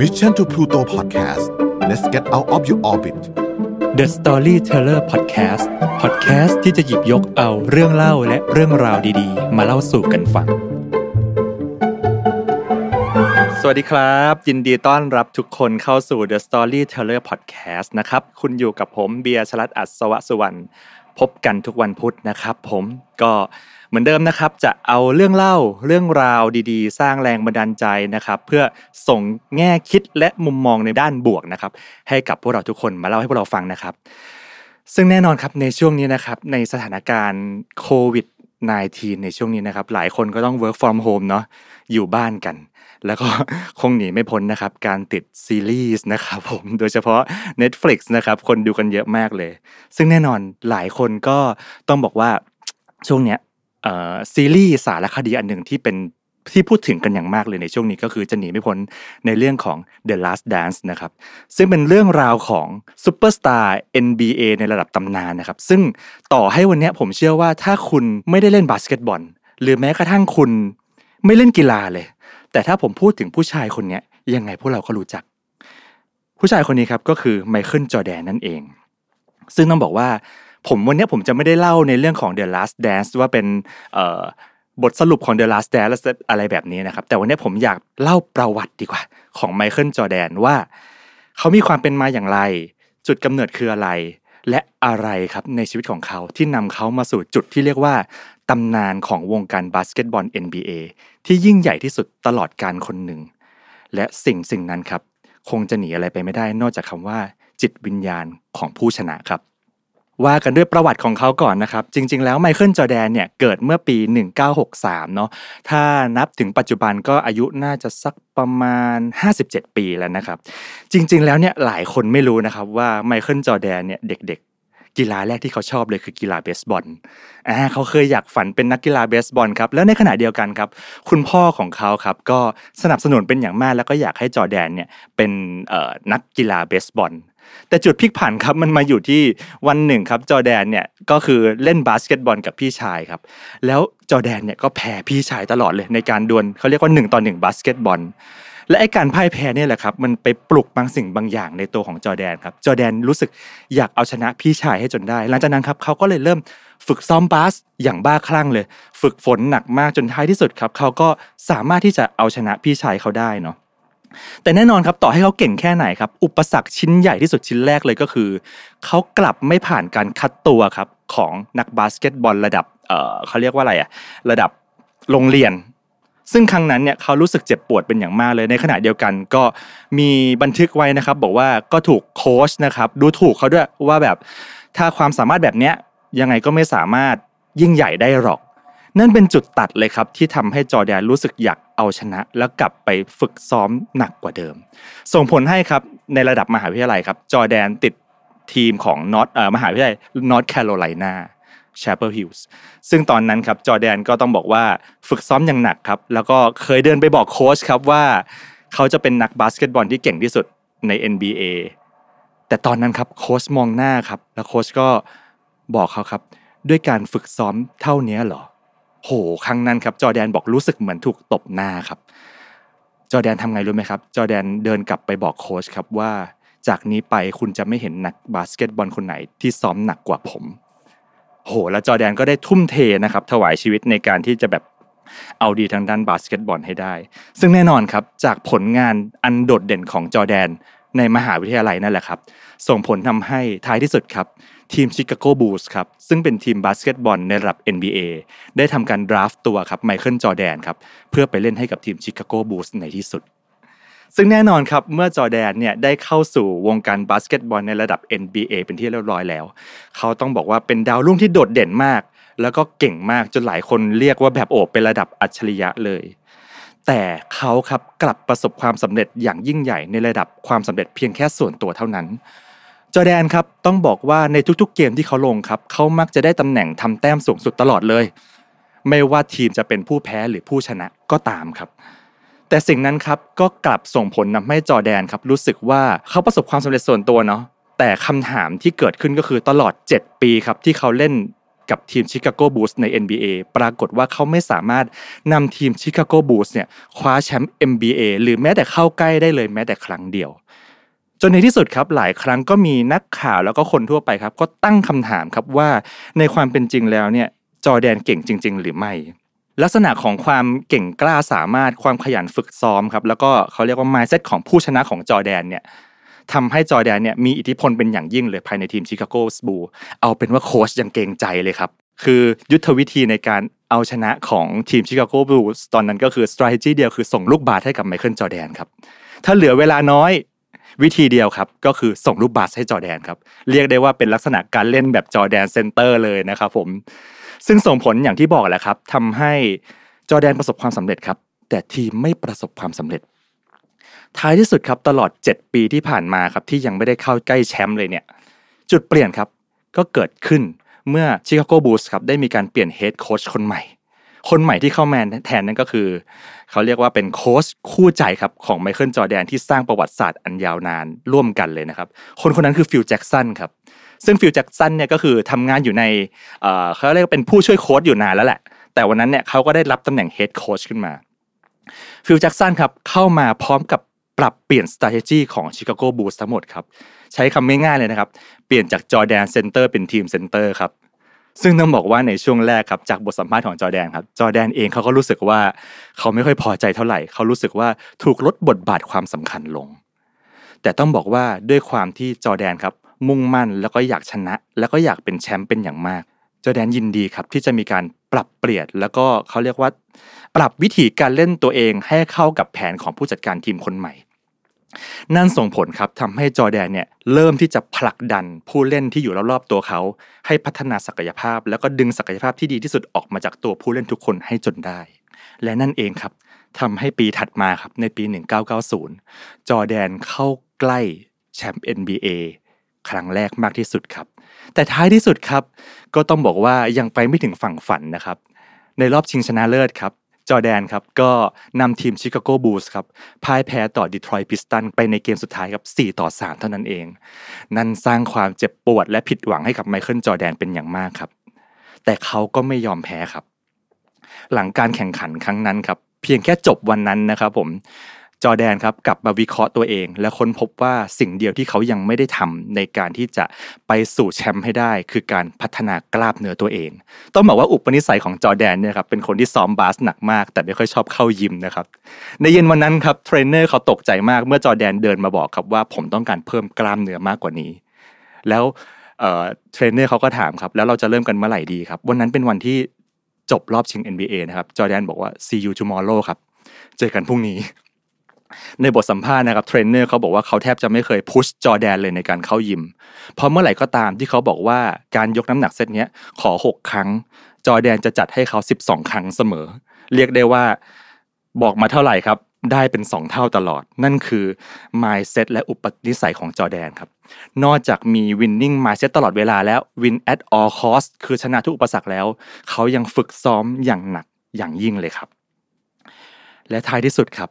Mission to Pluto Podcast let's get out of your orbit The Storyteller Podcast Podcast ที่จะหยิบยกเอาเรื่องเล่าและเรื่องราวดีๆ มาเล่าสู่กันฟัง สวัสดีครับ ยินดีต้อนรับทุกคนเข้าสู่ The Storyteller Podcast นะครับ คุณอยู่กับผมเบียร์ชลัดอัศวสุวรรณพบกันทุกวันพุธนะครับ ผมก็ เหมือนเดิมนะครับ จะเอาเรื่องเล่าเรื่องราวดี ๆ สร้างแรงบันดาลใจนะครับ เพื่อส่งแง่คิดและมุมมองในด้านบวกนะครับ ให้กับพวกเราทุกคนมาเล่าให้พวกเราฟังนะครับ ซึ่งแน่นอนครับในช่วงนี้นะครับ ในสถานการณ์โควิด -19 ในช่วงนี้นะครับ หลายคนก็ต้อง work from home เนาะอยู่บ้านกัน แล้วก็คงหนีไม่พ้นนะครับ การติดซีรีส์นะครับผมโดยเฉพาะ Netflix นะครับ คนดูกันเยอะมากเลย ซึ่งแน่นอนหลายคนก็ต้องบอกว่าช่วงเนี้ย ซีรีส์สารคดีอันหนึ่งที่เป็นที่พูดถึงกันอย่างมากเลยในช่วงนี้ก็คือจะหนีไม่พ้นในเรื่องของ The Last Dance นะครับซึ่งเป็นเรื่องราวของซูเปอร์สตาร์ NBA ในระดับตำนานนะครับซึ่งต่อให้วันนี้ผมเชื่อว่าถ้าคุณไม่ได้เล่นบาสเกตบอล หรือแม้กระทั่งคุณไม่เล่นกีฬาเลย แต่ถ้าผมพูดถึงผู้ชายคนนี้ยังไงพวกเราก็รู้จัก ผู้ชายคนนี้ครับก็คือไมเคิลจอร์แดนนั่นเอง ซึ่งต้องบอกว่า ผมวันนี้ผมจะไม่ได้เล่าในเรื่องของ The Last Dance ว่าเป็นบทสรุปของ The Last Dance อะไรแบบนี้นะครับ แต่วันนี้ผมอยากเล่าประวัติดีกว่า ของไมเคิลจอแดนว่า เขามีความเป็นมาอย่างไร จุดกำเนิดคืออะไร และอะไรครับในชีวิตของเขาที่นำเขามาสู่จุดที่เรียกว่าตำนานของวงการบาสเกตบอล NBA ที่ยิ่งใหญ่ที่สุดตลอดการคนหนึ่ง และสิ่งสิ่งนั้นครับ คงจะหนีอะไรไปไม่ได้นอกจากคำว่า จิตวิญญาณของผู้ชนะครับ ว่ากันด้วยประวัติของเขาก่อนนะครับ จริง ๆ แล้วไมเคิลจอแดนเนี่ยเกิดเมื่อปี 1963 เนาะถ้านับถึงปัจจุบันก็อายุน่าจะสักประมาณ 57 ปีแล้วนะครับ จริง ๆ แล้วเนี่ยหลายคนไม่รู้นะครับว่าไมเคิลจอแดนเนี่ยเด็กๆกีฬาแรกที่เขาชอบเลยคือกีฬาเบสบอล อ่าเขาเคยอยากฝันเป็นนักกีฬาเบสบอลครับ แล้วในขณะเดียวกันครับ คุณพ่อของเขาครับก็สนับสนุนเป็นอย่างมากแล้วก็อยากให้จอแดนเนี่ยเป็นนักกีฬาเบสบอล แต่จุดพลิกผันครับมันมาอยู่ที่วันหนึ่งครับจอแดนเนี่ยก็คือเล่นบาสเกตบอลกับพี่ชายครับ แล้วจอแดนเนี่ยก็แพ้พี่ชายตลอดเลยในการดวลเขาเรียกว่า1ต่อ1บาสเกตบอลและไอ้การพ่ายแพ้เนี่ยแหละครับมันไปปลุกบางสิ่งบางอย่างในตัวของจอแดนครับจอแดนรู้สึกอยากเอาชนะพี่ชายให้จนได้ หลังจากนั้นครับเขาก็เลยเริ่มฝึกซ้อมบาสอย่างบ้าคลั่งเลย ฝึกฝนหนักมากจนท้ายที่สุดครับเขาก็สามารถที่จะเอาชนะพี่ชายเขาได้เนาะ แต่แน่นอนครับต่อให้เขาเก่งแค่ไหนครับ อุปสรรคชิ้นใหญ่ที่สุดชิ้นแรกเลยก็คือ เขากลับไม่ผ่านการคัดตัวครับของนักบาสเกตบอลระดับเอ่อเขาเรียกว่าอะไรอะระดับโรงเรียน ซึ่งครั้งนั้นเนี่ยเขารู้สึกเจ็บปวดเป็นอย่างมากเลยในขณะเดียวกันก็มีบันทึกไว้นะครับ บอกว่าก็ถูกโค้ชนะครับดูถูกเขาด้วยว่าแบบถ้าความสามารถแบบเนี้ยยังไงก็ไม่สามารถยิ่งใหญ่ได้หรอก นั่นเป็นจุดตัดเลยครับที่ทำให้จอแดนรู้สึกอยาก เอาชนะ แล้วกลับไปฝึกซ้อมหนักกว่าเดิม ส่งผลให้ครับในระดับมหาวิทยาลัยครับจอแดนติดทีมของ North เอ่อมหาวิทยาลัย North Carolina Chapel Hill ซึ่งตอนนั้นครับจอแดนก็ต้องบอกว่าฝึกซ้อมอย่างหนักครับ แล้วก็เคยเดินไปบอกโค้ชครับว่า เขาจะเป็นนักบาสเกตบอลที่เก่งที่สุดใน NBA แต่ตอนนั้นครับโค้ชมองหน้าครับ แล้วโค้ชก็บอกเขาครับ ด้วยการฝึกซ้อมเท่านี้เหรอ โหครั้งนั้นครับจอแดนบอกรู้สึกเหมือนถูกตบหน้าครับ จอแดนทำไงรู้ไหมครับ จอแดนเดินกลับไปบอกโค้ชครับว่า จากนี้ไปคุณจะไม่เห็นนักบาสเกตบอลคนไหนที่ซ้อมหนักกว่าผม โหแล้วจอแดนก็ได้ทุ่มเทนะครับ ถวายชีวิตในการที่จะแบบเอาดีทางด้านบาสเกตบอลให้ได้ ซึ่งแน่นอนครับจากผลงานอันโดดเด่นของจอแดนในมหาวิทยาลัยนั่นแหละครับ ส่งผลทำให้ท้ายที่สุดครับ ทีมชิคาโกบูลส์ครับซึ่งเป็นทีมบาสเกตบอลในระดับ NBA ได้ทำการ draft ตัวครับไมเคิลจอร์แดนครับเพื่อไปเล่นให้กับทีมชิคาโกบูลส์ในที่สุด ซึ่งแน่นอนครับเมื่อจอแดนเนี่ยได้เข้าสู่วงการบาสเกตบอลในระดับ NBA เป็นที่เรียบร้อยแล้ว เขาต้องบอกว่าเป็นดาวรุ่งที่โดดเด่นมาก แล้วก็เก่งมากจนหลายคนเรียกว่าแบบโอ้เป็นระดับอัจฉริยะเลยแต่เขาครับกลับประสบความสำเร็จอย่างยิ่งใหญ่ในระดับความสำเร็จเพียงแค่ส่วนตัวเท่านั้น จอแดนครับต้องบอกว่าในทุกๆเกมที่เขาลงครับเขามักจะได้ตำแหน่งทำแต้มสูงสุดตลอดเลย ไม่ว่าทีมจะเป็นผู้แพ้หรือผู้ชนะก็ตามครับ แต่สิ่งนั้นครับก็กลับส่งผลทำให้จอแดนครับรู้สึกว่าเขาประสบความสำเร็จส่วนตัวเนาะแต่คำถามที่เกิดขึ้นก็คือตลอด 7 ปีครับที่เขาเล่นกับทีมชิคาโกบูสใน NBA ปรากฏว่าเขาไม่สามารถนำทีมชิคาโกบูสเนี่ยคว้าแชมป์ NBA หรือแม้แต่เข้าใกล้ได้เลยแม้แต่ครั้งเดียว จนในที่สุดครับหลายครั้งก็มีนักข่าวแล้วก็คนทั่วไปครับ ก็ตั้งคำถามครับว่าในความเป็นจริงแล้วเนี่ยจอร์แดนเก่งจริง ๆ หรือไม่ ลักษณะของความเก่งกล้าสามารถความขยันฝึกซ้อมครับแล้วก็เขาเรียกว่า mindset ของผู้ชนะของจอร์แดนเนี่ยทำให้จอร์แดนเนี่ยมีอิทธิพลเป็นอย่างยิ่งเลยภายในทีมชิคาโกสบูเอาเป็นว่าโค้ชยังเกรงใจเลยครับคือยุทธวิธีในการเอาชนะของทีมชิคาโกบูลส์ตอนนั้นก็คือ strategy เดียวคือส่งลูกบาสให้กับไมเคิลจอร์แดนครับถ้าเหลือเวลาน้อย วิธีเดียวครับก็คือส่งลูกบาสให้จอแดนครับ เรียกได้ว่าเป็นลักษณะการเล่นแบบจอร์แดน center เลยนะครับผมซึ่งส่งผลอย่างที่บอกแหละครับทำให้จอแดนประสบความสำเร็จครับ แต่ทีมไม่ประสบความสำเร็จ ท้ายที่สุดครับตลอด 7 ปีที่ผ่านมาครับที่ยังไม่ได้เข้าใกล้แชมป์เลยเนี่ย จุดเปลี่ยนครับก็เกิดขึ้นเมื่อชิคาโกบูลส์ครับได้มีการเปลี่ยน head coach คนใหม่ คนใหม่ที่เข้ามาแทนนั่นก็คือ เขาเรียกว่าเป็นโค้ชคู่ใจครับของไมเคิลจอร์แดนที่สร้างประวัติศาสตร์อันยาวนานร่วมกันเลยนะครับ คนคนนั้นคือฟิลแจ็กสันครับซึ่งฟิลแจ็กสันเนี่ยก็คือทำงานอยู่ในเขาเรียกว่าเป็นผู้ช่วยโค้ชอยู่นานแล้วแหละ แต่วันนั้นเนี่ยเขาก็ได้รับตำแหน่ง head coach ขึ้นมาฟิลแจ็กสันครับเข้ามาพร้อมกับปรับเปลี่ยน strategy ของชิคาโกบูลส์ทั้งหมดครับใช้คำง่ายๆเลยนะครับ เปลี่ยนจากจอร์แดน center เป็น team center ครับ ซึ่งต้องบอกว่าในช่วงแรกครับจากบทสัมภาษณ์ของจอแดนครับจอแดนเองเขาก็รู้สึกว่าเขาไม่ค่อยพอใจเท่าไหร่ เขารู้สึกว่าถูกลดบทบาทความสำคัญลง แต่ต้องบอกว่าด้วยความที่จอแดนครับมุ่งมั่นแล้วก็อยากชนะ แล้วก็อยากเป็นแชมป์เป็นอย่างมาก จอแดนยินดีครับที่จะมีการปรับเปลี่ยนแล้วก็เขาเรียกว่า ปรับวิธีการเล่นตัวเองให้เข้ากับแผนของผู้จัดการทีมคนใหม่ นั่นส่งผลครับทำให้จอแดนเนี่ยเริ่มที่จะผลักดันผู้เล่นที่อยู่รอบๆตัวเขา ให้พัฒนาศักยภาพ แล้วก็ดึงศักยภาพที่ดีที่สุดออกมาจากตัวผู้เล่นทุกคนให้จนได้ และนั่นเองครับทำให้ปีถัดมาครับในปี 1990 จอร์แดนเข้าใกล้แชมป์ NBA ครั้งแรกมากที่สุดครับ แต่ท้ายที่สุดครับ ก็ต้องบอกว่ายังไปไม่ถึงฝั่งฝันนะครับ ในรอบชิงชนะเลิศครับ จอแดนครับก็นำทีมชิคาโกบูลส์ครับพ่ายแพ้ต่อดีทรอยต์พิสตันไปในเกมสุดท้ายครับ4ต่อ 3 เท่านั้นเอง นั่นสร้างความเจ็บปวดและผิดหวังให้กับไมเคิลจอแดนเป็นอย่างมากครับ แต่เขาก็ไม่ยอมแพ้ครับ หลังการแข่งขันครั้งนั้นครับ เพียงแค่จบวันนั้นนะครับผม จอแดนครับกลับมาวิเคราะห์ตัวเอง และค้นพบว่าสิ่งเดียวที่เขายังไม่ได้ทำในการที่จะไปสู่แชมป์ให้ได้ คือการพัฒนากล้ามเนื้อตัวเอง ต้องบอกว่าอุปนิสัยของจอแดนเนี่ยครับเป็นคนที่ซ้อมบาสหนักมาก แต่ไม่ค่อยชอบเข้ายิมนะครับในเย็นวันนั้นครับเทรนเนอร์เขาตกใจมากเมื่อจอแดนเดินมาบอกครับว่าผมต้องการเพิ่มกล้ามเนื้อมากกว่านี้ แล้วเทรนเนอร์เขาก็ถามครับแล้วเราจะเริ่มกันเมื่อไหร่ดีครับวันนั้นเป็นวันที่จบรอบชิง NBA นะครับจอแดนบอกว่า see you tomorrow ครับ เจอกันพรุ่งนี้ ในบทสัมภาษณ์นะครับเทรนเนอร์เขาบอกว่าเขาแทบจะไม่เคย push จอร์แดนเลยในการเข้ายิม เพราะเมื่อไหร่ก็ตามที่เขาบอกว่าการยกน้ำหนักเซตเนี้ยขอ 6 ครั้ง จอแดนจะจัดให้เขา 12 ครั้งเสมอ เรียกได้ว่าบอกมาเท่าไหร่ครับ ได้เป็น 2 เท่าตลอด นั่นคือ mindset และอุปนิสัยของจอแดนครับ นอกจากมี winning mindset ตลอดเวลาแล้ว win at all cost คือชนะทุกอุปสรรคแล้ว เขายังฝึกซ้อมอย่างหนักอย่างยิ่งเลยครับ และท้ายที่สุดครับ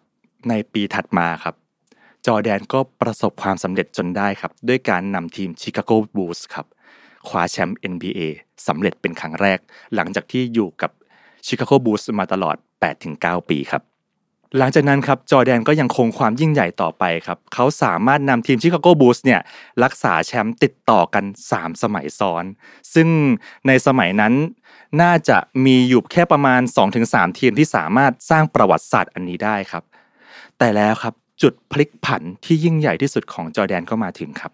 ในปีถัดมาครับ จอแดนก็ประสบความสำเร็จจนได้ครับ ด้วยการนำทีมชิคาโกบูลส์ครับคว้าแชมป์ NBA สำเร็จเป็นครั้งแรก หลังจากที่อยู่กับชิคาโกบูลส์มาตลอด 8-9 ปีครับหลังจากนั้นครับจอแดนก็ยังคงความยิ่งใหญ่ต่อไปครับเขาสามารถนำทีมชิคาโกบูลส์เนี่ยรักษาแชมป์ติดต่อกัน 3 สมัยซ้อน ซึ่งในสมัยนั้นน่าจะมีอยู่แค่ประมาณ 2-3 ทีมที่สามารถสร้างประวัติศาสตร์อันนี้ได้ครับ แต่แล้วครับจุดพลิกผันที่ยิ่งใหญ่ที่สุดของจอร์แดนก็มาถึงครับ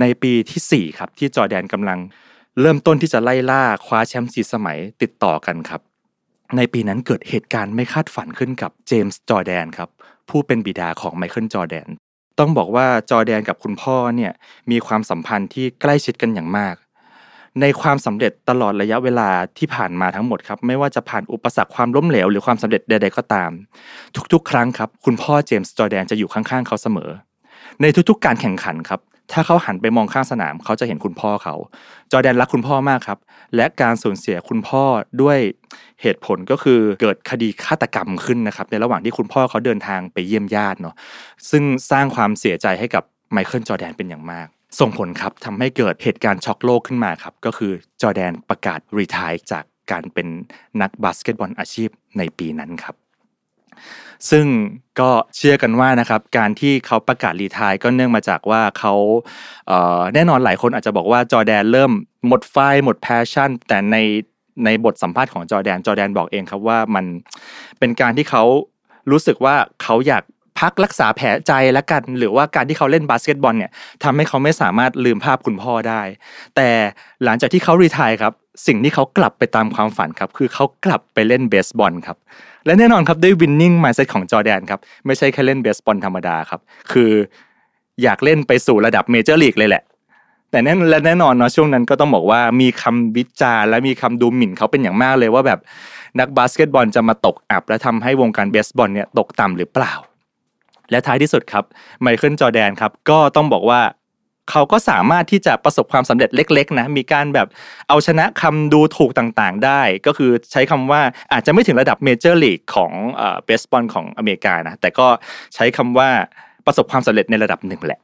ในปีที่4ครับที่จอร์แดนกำลังเริ่มต้นที่จะไล่ล่าคว้าแชมป์สี่สมัยติดต่อกันครับ ในปีนั้นเกิดเหตุการณ์ไม่คาดฝันขึ้นกับเจมส์จอร์แดนครับผู้เป็นบิดาของไมเคิลจอร์แดน ต้องบอกว่าจอร์แดนกับคุณพ่อเนี่ยมีความสัมพันธ์ที่ใกล้ชิดกันอย่างมาก ในความสำเร็จตลอดระยะเวลาที่ผ่านมาทั้งหมดครับไม่ว่าจะผ่านอุปสรรคความล้มเหลวหรือความสำเร็จใดๆก็ตาม ทุกๆ ครั้งครับคุณพ่อเจมส์จอแดนจะอยู่ข้างๆเขาเสมอ ในทุกๆ การแข่งขันครับถ้าเขาหันไปมองข้างสนามเขาจะเห็นคุณพ่อเขา จอแดนรักคุณพ่อมากครับ และการสูญเสียคุณพ่อด้วยเหตุผลก็คือเกิดคดีฆาตกรรมขึ้นนะครับ ในระหว่างที่คุณพ่อเขาเดินทางไปเยี่ยมญาติเนาะซึ่งสร้างความเสียใจให้กับไมเคิลจอแดนเป็นอย่างมาก ส่งผลครับทำให้เกิดเหตุการณ์ช็อกโลกขึ้นมาครับ ก็คือจอแดนประกาศรีทายจากการเป็นนักบาสเกตบอลอาชีพในปีนั้นครับ ซึ่งก็เชื่อกันว่านะครับการที่เขาประกาศ retire ก็เนื่องมาจากว่าเขาแน่นอนหลายคนอาจจะบอกว่าจอแดนเริ่มหมดไฟหมด passion แต่ในในบทสัมภาษณ์ของจอแดนจอแดนบอกเองครับว่ามันเป็นการที่เขารู้สึกว่าเขาอยาก พักรักษาแผลใจแล้วกัน หรือว่าการที่เขาเล่นบาสเกตบอลเนี่ยทำให้เขาไม่สามารถลืมภาพคุณพ่อได้ แต่หลังจากที่เขา retire ครับ สิ่งที่เขากลับไปตามความฝันครับ คือเขากลับไปเล่นเบสบอลครับ และแน่นอนครับด้วย winning mindset ของจอร์แดนครับไม่ใช่แค่เล่นเบสบอลธรรมดาครับ คืออยากเล่นไปสู่ระดับเมเจอร์ลีกเลยแหละแต่แน่นและแน่นอนเนาะช่วงนั้นก็ต้องบอกว่ามีคำวิจารณ์และมีคำดูหมิ่นเขาเป็นอย่างมากเลยว่าแบบนักบาสเกตบอลจะมาตกอับ และทำให้วงการเบสบอลเนี่ยตกต่ำหรือเปล่า และท้ายที่สุดครับไมเคิลจอร์แดนครับก็ต้องบอกว่าเขาก็สามารถที่จะประสบความสำเร็จเล็กๆนะมีการแบบเอาชนะคำดูถูกต่างๆ ได้ ก็คือใช้คำว่าอาจจะไม่ถึงระดับเมเจอร์ลีกของเบสบอลของอเมริกานะแต่ก็ใช้คำว่าประสบความสำเร็จในระดับหนึ่งแหละ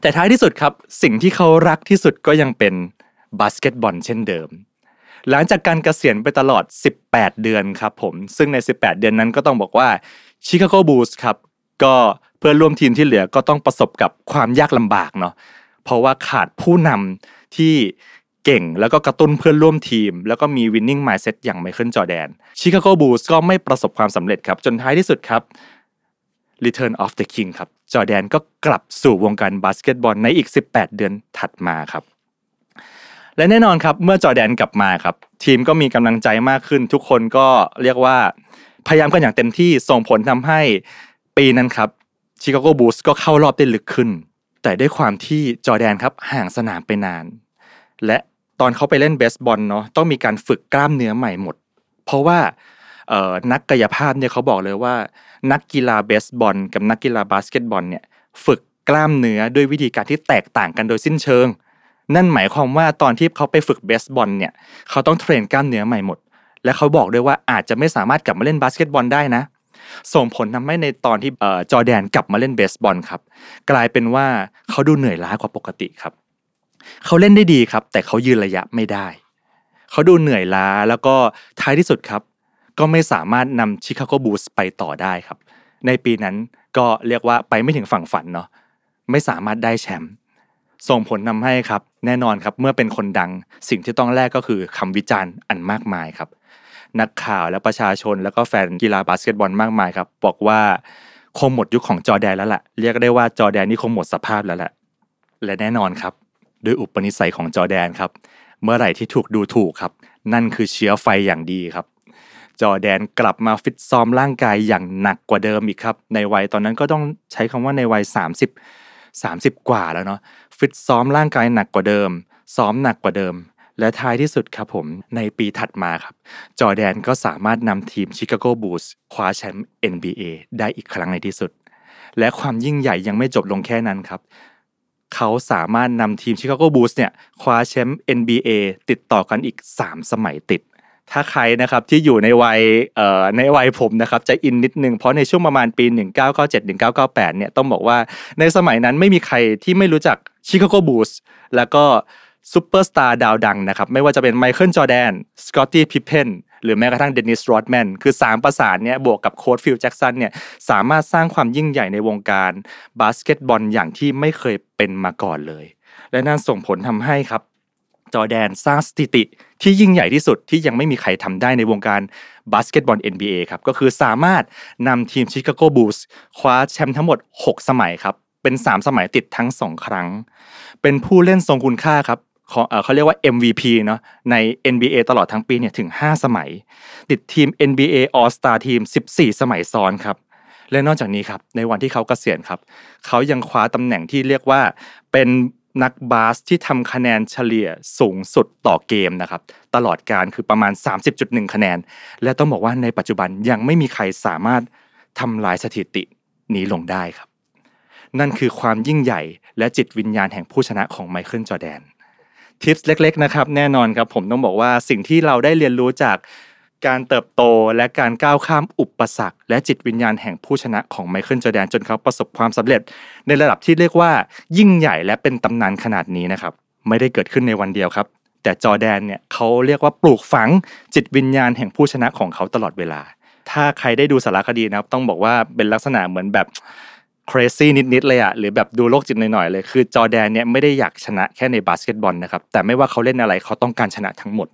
แต่ท้ายที่สุดครับสิ่งที่เขารักที่สุดก็ยังเป็นบาสเกตบอลเช่นเดิมหลังจากการเกษียณไปตลอด 18 เดือนครับผม ซึ่งใน 18 เดือนนั้นก็ต้องบอกว่าชิคาโกบูลส์ครับ ก็เพื่อนร่วมทีมที่เหลือก็ต้องประสบกับความยากลำบากเนาะเพราะว่าขาดผู้นำที่เก่งแล้วก็กระตุ้นเพื่อนร่วมทีม แล้วก็มี winning mindset อย่างไมเคิลจอร์แดนชิคาโกบูลส์ก็ไม่ประสบความสำเร็จครับ จนท้ายที่สุดครับ Return of the King ครับ จอร์แดนก็กลับสู่วงการบาสเกตบอลในอีก 18 เดือนถัดมาครับ และแน่นอนครับ เมื่อจอร์แดนกลับมาครับ ทีมก็มีกำลังใจมากขึ้น ทุกคนก็เรียกว่าพยายามกันอย่างเต็มที่ส่งผลทำให้ ปีนั้นครับชิคาโกบูสก็เข้ารอบได้ลึกขึ้น แต่ด้วยความที่จอแดนครับห่างสนามไปนาน และตอนเขาไปเล่นเบสบอลเนาะต้องมีการฝึกกล้ามเนื้อใหม่หมด เพราะว่านักกายภาพเนี่ยเขาบอกเลยว่า นักกีฬาเบสบอล กับนักกีฬาบาสเกตบอลเนี่ยฝึกกล้ามเนื้อด้วยวิธีการที่แตกต่างกันโดยสิ้นเชิง นั่นหมายความว่าตอนที่เขาไปฝึกเบสบอลเนี่ยเขาต้องเทรนกล้ามเนื้อใหม่หมด และเขาบอกด้วยว่าอาจจะไม่สามารถกลับมาเล่นบาสเกตบอลได้นะ ส่งผลทำให้ในตอนที่จอแดนกลับมาเล่นเบสบอลครับ กลายเป็นว่าเขาดูเหนื่อยล้ากว่าปกติครับ เขาเล่นได้ดีครับ แต่เขายืนระยะไม่ได้ เขาดูเหนื่อยล้าแล้วก็ท้ายที่สุดครับ ก็ไม่สามารถนำชิคาโกบูสไปต่อได้ครับ ในปีนั้นก็เรียกว่าไปไม่ถึงฝั่งฝันเนาะไม่สามารถได้แชมป์ส่งผลทาให้ครับ แน่นอนครับเมื่อเป็นคนดังสิ่งที่ต้องแลกก็คือคำวิจารณ์อันมากมายครับ นักข่าวและประชาชน แล้วก็แฟนกีฬาบาสเกตบอลมากมายครับ บอกว่าคงหมดยุคของจอแดนแล้วแหละเรียกได้ว่าจอแดนนี่คงหมดสภาพแล้วแหละและแน่นอนครับ ด้วยอุปนิสัยของจอแดนครับ เมื่อไหร่ที่ถูกดูถูกครับ นั่นคือเชื้อไฟอย่างดีครับ จอแดนกลับมาฟิตซ้อมร่างกายอย่างหนักกว่าเดิมอีกครับ ในวัยตอนนั้นก็ต้องใช้คำว่าในวัย 30 30 กว่าแล้วเนาะฟิตซ้อมร่างกายหนักกว่าเดิม ซ้อมหนักกว่าเดิม และท้ายที่สุดครับผมในปีถัดมาครับ จอแดนก็สามารถนำทีมชิคาโกบูลส์คว้าแชมป์ NBA ได้อีกครั้งในที่สุด และความยิ่งใหญ่ยังไม่จบลงแค่นั้นครับ เขาสามารถนำทีมชิคาโกบูลส์เนี่ยคว้าแชมป์ NBA ติดต่อกันอีก 3 สมัยติดถ้าใครนะครับที่อยู่ในวัยในวัยผมนะครับจะอินนิดนึงเพราะในช่วงประมาณปี 1997 1998เนี่ยต้องบอกว่าในสมัยนั้นไม่มีใครที่ไม่รู้จักชิคาโกบูลส์แล้วก็ ซูเปอร์สตาร์ดาวดังนะครับ ไม่ว่าจะเป็นไมเคิลจอร์แดนสกอตตี้พิพเพนหรือแม้กระทั่งเดนิสโรดแมนคือ 3 ประสานเนี่ยบวกกับโค้ชฟิลแจ็กสันเนี่ยสามารถสร้างความยิ่งใหญ่ในวงการบาสเกตบอลอย่างที่ไม่เคยเป็นมาก่อนเลย และนั่นส่งผลทำให้ครับจอร์แดนสร้างสถิติที่ยิ่งใหญ่ที่สุดที่ยังไม่มีใครทำได้ในวงการบาสเกตบอล NBA ครับก็คือสามารถนำทีมชิคาโกบูลส์คว้าแชมป์ทั้งหมด 6 สมัยครับเป็น 3 สมัยติดทั้ง 2 ครั้ง เป็นผู้เล่นทรงคุณค่าครับ เขาเรียกว่า MVP เนาะใน NBA ตลอดทั้งปีเนี่ยถึง 5 สมัย ติดทีม NBA All Star ทีม 14 สมัยซ้อนครับ และนอกจากนี้ครับในวันที่เขาเกษียณครับ เขายังคว้าตำแหน่งที่เรียกว่าเป็นนักบาสที่ทำคะแนนเฉลี่ยสูงสุดต่อเกมนะครับตลอดการคือประมาณ 30.1 คะแนน และต้องบอกว่าในปัจจุบันยังไม่มีใครสามารถทำลายสถิตินี้ลงได้ครับ นั่นคือความยิ่งใหญ่และจิตวิญญาณแห่งผู้ชนะของไมเคิลจอแดน ทิปเล็ก ๆ นะครับ แน่นอนครับผมต้องบอกว่าสิ่งที่เราได้เรียนรู้จากการเติบโตและการก้าวข้ามอุปสรรค และจิตวิญญาณแห่งผู้ชนะของไมเคิลจอแดนจนเขาประสบความสำเร็จ ในระดับที่เรียกว่า ยิ่งใหญ่และเป็นตำนานขนาดนี้นะครับ ไม่ได้เกิดขึ้นในวันเดียวครับ แต่จอแดนเนี่ยเขาเรียกว่าปลูกฝังจิตวิญญาณแห่งผู้ชนะของเขาตลอดเวลา ถ้าใครได้ดูสารคดีนะครับ ต้องบอกว่าเป็นลักษณะเหมือนแบบ crazy นิดๆเลยอะหรือแบบดูโลกจิตหน่อยๆเลยคือจอแดนเนี่ยไม่ได้อยากชนะแค่ในบาสเกตบอลนะครับแต่ไม่ว่าเขาเล่นอะไรเขาต้องการชนะทั้งหมด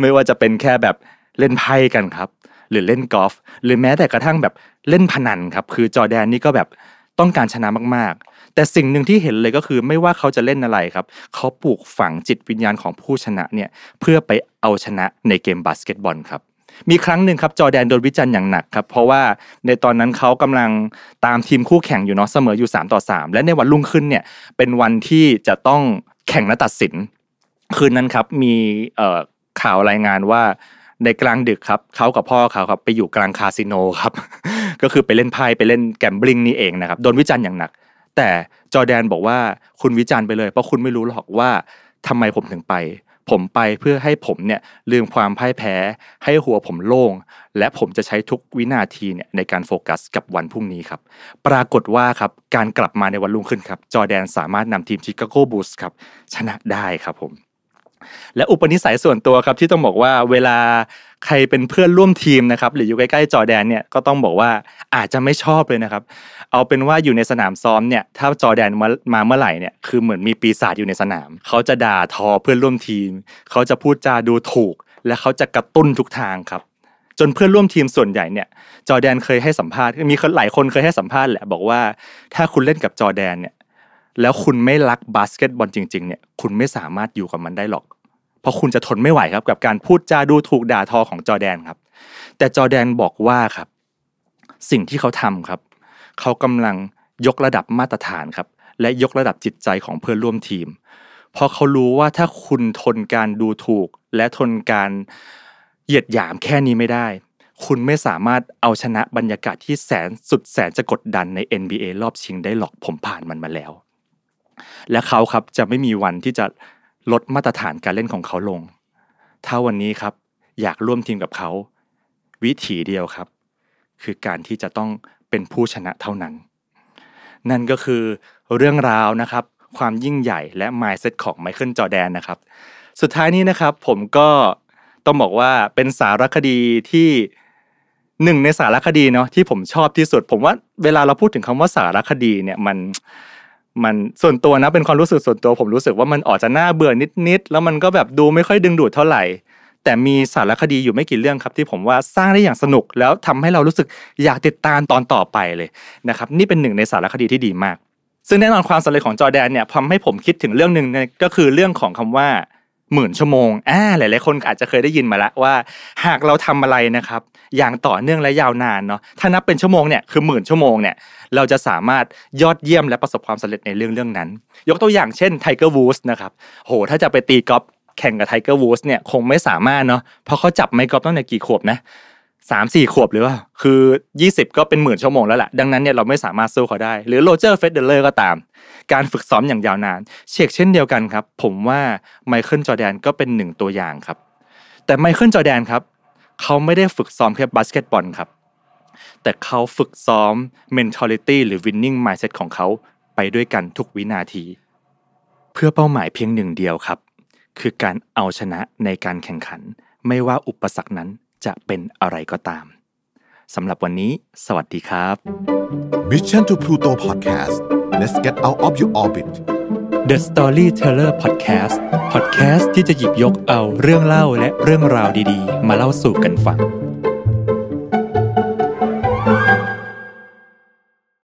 ไม่ว่าจะเป็นแค่แบบเล่นไพ่กันครับ หรือเล่นกอล์ฟหรือแม้แต่กระทั่งแบบเล่นพนันครับ คือจอแดนนี่ก็แบบต้องการชนะมากๆ แต่สิ่งหนึ่งที่เห็นเลยก็คือไม่ว่าเขาจะเล่นอะไรครับ เขาปลูกฝังจิตวิญญาณของผู้ชนะเนี่ยเพื่อไปเอาชนะในเกมบาสเกตบอลครับ มีครั้งหนึ่งครับจอแดนโดนวิจารณ์อย่างหนักครับเพราะว่าในตอนนั้นเขากำลังตามทีมคู่แข่งอยู่เนาะเสมออยู่3ต่อ3และในวันรุ่งขึ้นเนี่ยเป็นวันที่จะต้องแข่งและตัดสิน คืนนั้นครับมีข่าวรายงานว่าในกลางดึกครับเขากับพ่อเขาครับไปอยู่กลางคาสิโนครับก็คือไปเล่นไพ่ไปเล่นแกมบลิงนี่เองนะครับโดนวิจารณ์อย่างหนัก แต่จอแดนบอกว่าคุณวิจารณ์ไปเลยเพราะคุณไม่รู้หรอกว่าทำไมผมถึงไป ผมไปเพื่อให้ผมเนี่ยลืมความพ่ายแพ้ ให้หัวผมโล่ง และผมจะใช้ทุกวินาทีเนี่ยในการโฟกัสกับวันพรุ่งนี้ครับ ปรากฏว่าครับการกลับมาในวันรุ่งขึ้นครับ จอแดนสามารถนำทีมชิคาโกบูสครับชนะได้ครับผม และอุปนิสัยส่วนตัวครับที่ต้องบอกว่าเวลาใครเป็นเพื่อนร่วมทีมนะครับหรืออยู่ใกล้ๆจอแดนเนี่ยก็ต้องบอกว่าอาจจะไม่ชอบเลยนะครับ เอาเป็นว่าอยู่ในสนามซ้อมเนี่ยถ้าจอแดนมามาเมื่อไหร่เนี่ยคือเหมือนมีปีศาจอยู่ในสนาม เขาจะด่าทอเพื่อนร่วมทีม เขาจะพูดจาดูถูก และเขาจะกระตุ้นทุกทางครับจนเพื่อนร่วมทีมส่วนใหญ่เนี่ยจอแดนเคยให้สัมภาษณ์มีหลายคนเคยให้สัมภาษณ์แหละบอกว่าถ้าคุณเล่นกับจอแดนเนี่ยแล้วคุณไม่รักบาสเกตบอลจริงๆเนี่ยคุณไม่สามารถอยู่กับมันได้หรอก เพราะคุณจะทนไม่ไหวครับกับการพูดจาดูถูกด่าทอของจอแดนครับ แต่จอแดนบอกว่าครับ สิ่งที่เขาทำครับ เขากำลังยกระดับมาตรฐานครับ และยกระดับจิตใจของเพื่อนร่วมทีม เพราะเขารู้ว่าถ้าคุณทนการดูถูก และทนการเหยียดหยามแค่นี้ไม่ได้ คุณไม่สามารถเอาชนะบรรยากาศที่แสนสุดแสนจะกดดันใน NBA รอบชิงได้หรอกผมผ่านมันมาแล้ว และเขาครับจะไม่มีวันที่จะ ลดมาตรฐานการเล่นของเขาลง ถ้าวันนี้ครับ อยากร่วมทีมกับเขา วิถีเดียวครับ คือการที่จะต้องเป็นผู้ชนะเท่านั้น นั่นก็คือเรื่องราวนะครับ ความยิ่งใหญ่และมายเซ็ตของไมเคิลจอแดนนะครับ สุดท้ายนี้นะครับ ผมก็ต้องบอกว่าเป็นสารคดีที่หนึ่งในสารคดีเนาะที่ผมชอบที่สุด ผมว่าเวลาเราพูดถึงคำว่าสารคดีเนี่ยมัน มันส่วนตัวนะเป็นความรู้สึกส่วนตัวผมรู้สึกว่ามันออกจะน่าเบื่อนิดๆแล้วมันก็แบบดูไม่ค่อยดึงดูดเท่าไหร่ แต่มีสารคดีอยู่ไม่กี่เรื่องครับ ที่ผมว่าสร้างได้อย่างสนุก แล้วทำให้เรารู้สึกอยากติดตามตอนต่อไปเลยนะครับนี่เป็นหนึ่งในสารคดีที่ดีมาก ซึ่งแน่นอนความสำเร็จของจอร์แดนเนี่ยทำให้ผมคิดถึงเรื่องหนึ่งก็คือเรื่องของคำว่า หมื่นชั่วโมงอ่าหลายๆคนอาจจะเคยได้ยินมาแล้วว่า หากเราทำอะไรนะครับ อย่างต่อเนื่องและยาวนานเนาะถ้านับเป็นชั่วโมงเนี่ยคือหมื่นชั่วโมงเนี่ยเราจะสามารถยอดเยี่ยมและประสบความสำเร็จในเรื่องเรื่องนั้น ยกตัวอย่างเช่นไทเกอร์วูดส์นะครับโหถ้าจะไปตีกอล์ฟแข่งกับไทเกอร์วูดส์เนี่ยคงไม่สามารถเนาะเพราะเขาจับไม้กอล์ฟตั้งแต่กี่ขวบนะ สามสี่ขวบหรือว่าคือยี่สิบก็เป็นหมื่นชั่วโมงแล้วแหละดังนั้นเนี่ยเราไม่สามารถสู้เขาได้ หรือโรเจอร์เฟเดอเรอร์ก็ตาม การฝึกซ้อมอย่างยาวนาน เฉกเช่นเดียวกันครับ ผมว่าไมเคิลจอร์แดนก็เป็นหนึ่งตัวอย่างครับ แต่ไมเคิลจอร์แดนครับ เขาไม่ได้ฝึกซ้อมแค่บาสเกตบอลครับ แต่เขาฝึกซ้อม mentality หรือ winning mindset ของเขาไปด้วยกันทุกวินาที เพื่อเป้าหมายเพียงหนึ่งเดียวครับ คือการเอาชนะในการแข่งขัน ไม่ว่าอุปสรรคนั้น จะเป็นอะไรก็ตามสำหรับวันนี้ สวัสดีครับ Mission to Pluto Podcast let's get out of your orbit The Storyteller Podcast Podcast ที่จะหยิบยกเอาเรื่องเล่าและเรื่องราวดีๆ มาเล่าสู่กันฟัง